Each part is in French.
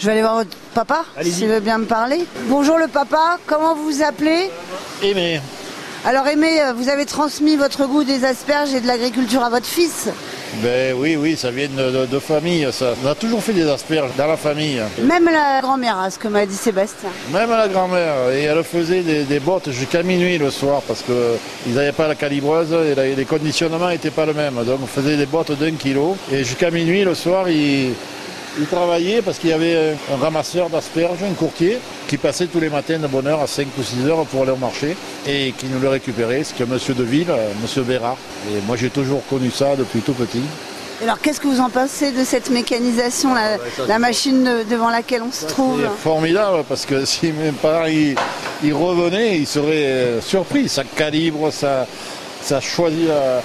Je vais aller voir votre papa, s'il veut bien me parler. Bonjour le papa, comment vous vous appelez? Aimé. Alors Aimé, vous avez transmis votre goût des asperges et de l'agriculture à votre fils. Ben oui, oui, ça vient de, de- de famille, ça. On a toujours fait des asperges dans la famille. Même la grand-mère, à ce que m'a dit Sébastien. Même la grand-mère. Et elle faisait des, des bottes jusqu'à minuit le soir parce qu'ils n'avaient pas la calibreuse et la- les conditionnements n'étaient pas les mêmes. Donc on faisait des bottes d'un kilo. Et jusqu'à minuit le soir, ils, ils travaillaient parce qu'il y avait un ramasseur d'asperges, un courtier, qui passait tous les matins de bonne heure à 5 ou 6 heures pour aller au marché et qui nous le récupérait. C'était monsieur Deville, euh, monsieur Bérard. Et moi j'ai toujours connu ça depuis tout petit. Alors qu'est-ce que vous en pensez de cette mécanisation, la, la machine de- devant laquelle on se trouve C'est formidable parce que si mes parents ils, ils revenaient, ils seraient euh, surpris. Ça calibre, ça, ça choisit la,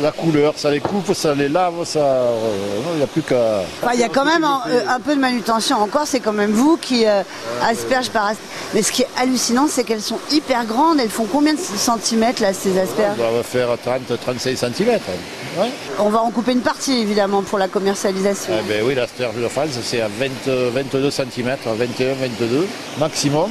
la couleur, ça les coupe, ça les lave, ça. euh, Il n'y a plus qu'à. Enfin, Il y a quand même un, euh, un peu de manutention encore, c'est quand même vous qui euh, asperge par asperge. Mais ce qui est hallucinant, c'est qu'elles sont hyper grandes. Elles font combien de centimètres là, ces asperges On va faire 30-35 cm. Ouais. On va en couper une partie évidemment pour la commercialisation. Eh ben oui, l'asperge de France, c'est à 20, euh, 22 cm, 21, 22 maximum.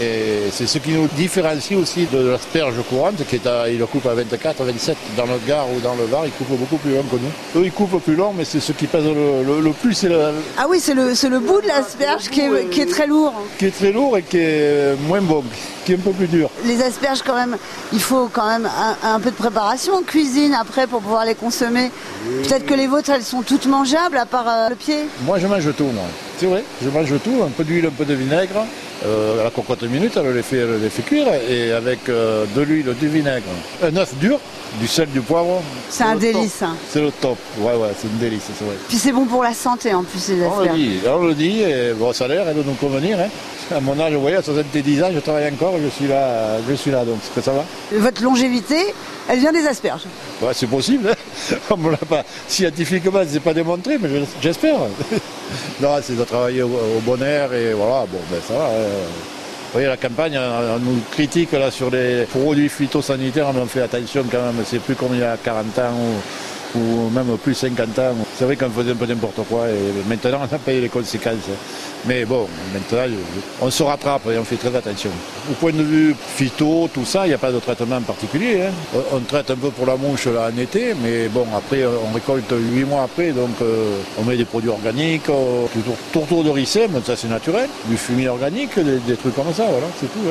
Et c'est ce qui nous différencie aussi de l'asperge courante, qui est à, il le coupe à 24, 27 dans le Gard ou dans le Var, il coupe beaucoup plus long que nous. Eux, ils coupent plus long, mais c'est ce qui pèse le, le- le plus, c'est le, Ah oui, c'est le, le bout de l'asperge qui est, qui est très lourd. qui est très lourd et qui est moins bon, qui est un peu plus dur. Les asperges quand même, il faut quand même un, un peu de préparation en cuisine après pour pouvoir les consommer. Peut-être que les vôtres, elles sont toutes mangeables à part euh, le pied. Moi, je mange tout, moi. C'est vrai, je mange tout, un peu d'huile, un peu de vinaigre. Euh, la cocotte minute, elle les fait, elle les fait cuire et avec euh, de l'huile, du vinaigre, un œuf dur, du sel, du poivre. C'est un délice. hein. C'est le top. Ouais, ouais, c'est une délice, c'est vrai. Puis c'est bon pour la santé en plus les On le asperges. dit, on le dit, et bon, ça a l'air, elle doit nous convenir. Hein. À mon âge, vous voyez, à 70 ans, je travaille encore, je suis là, je suis là, donc ça va? Votre longévité, elle vient des asperges. Ouais, c'est possible. Hein. On me l'a pas scientifiquement, c'est pas démontré, mais je- j'espère. non, c'est de travailler au, bon air et voilà. Bon, ben ça va. hein. Vous voyez, la campagne, on, on nous critique là sur les produits phytosanitaires, on fait attention quand même. C'est plus comme il y a 40 ans ou même plus 50 ans. C'est vrai qu'on faisait un peu n'importe quoi et maintenant on a payé les conséquences. Mais bon, maintenant on se rattrape et on fait très attention. Au point de vue phyto, tout ça, il n'y a pas de traitement particulier. hein. On traite un peu pour la mouche là, en été, mais bon, après on récolte 8 mois après, donc euh, on met des produits organiques, euh, toujours tourteau de mais ça c'est naturel, du fumier organique, des, des trucs comme ça, voilà, c'est tout. hein.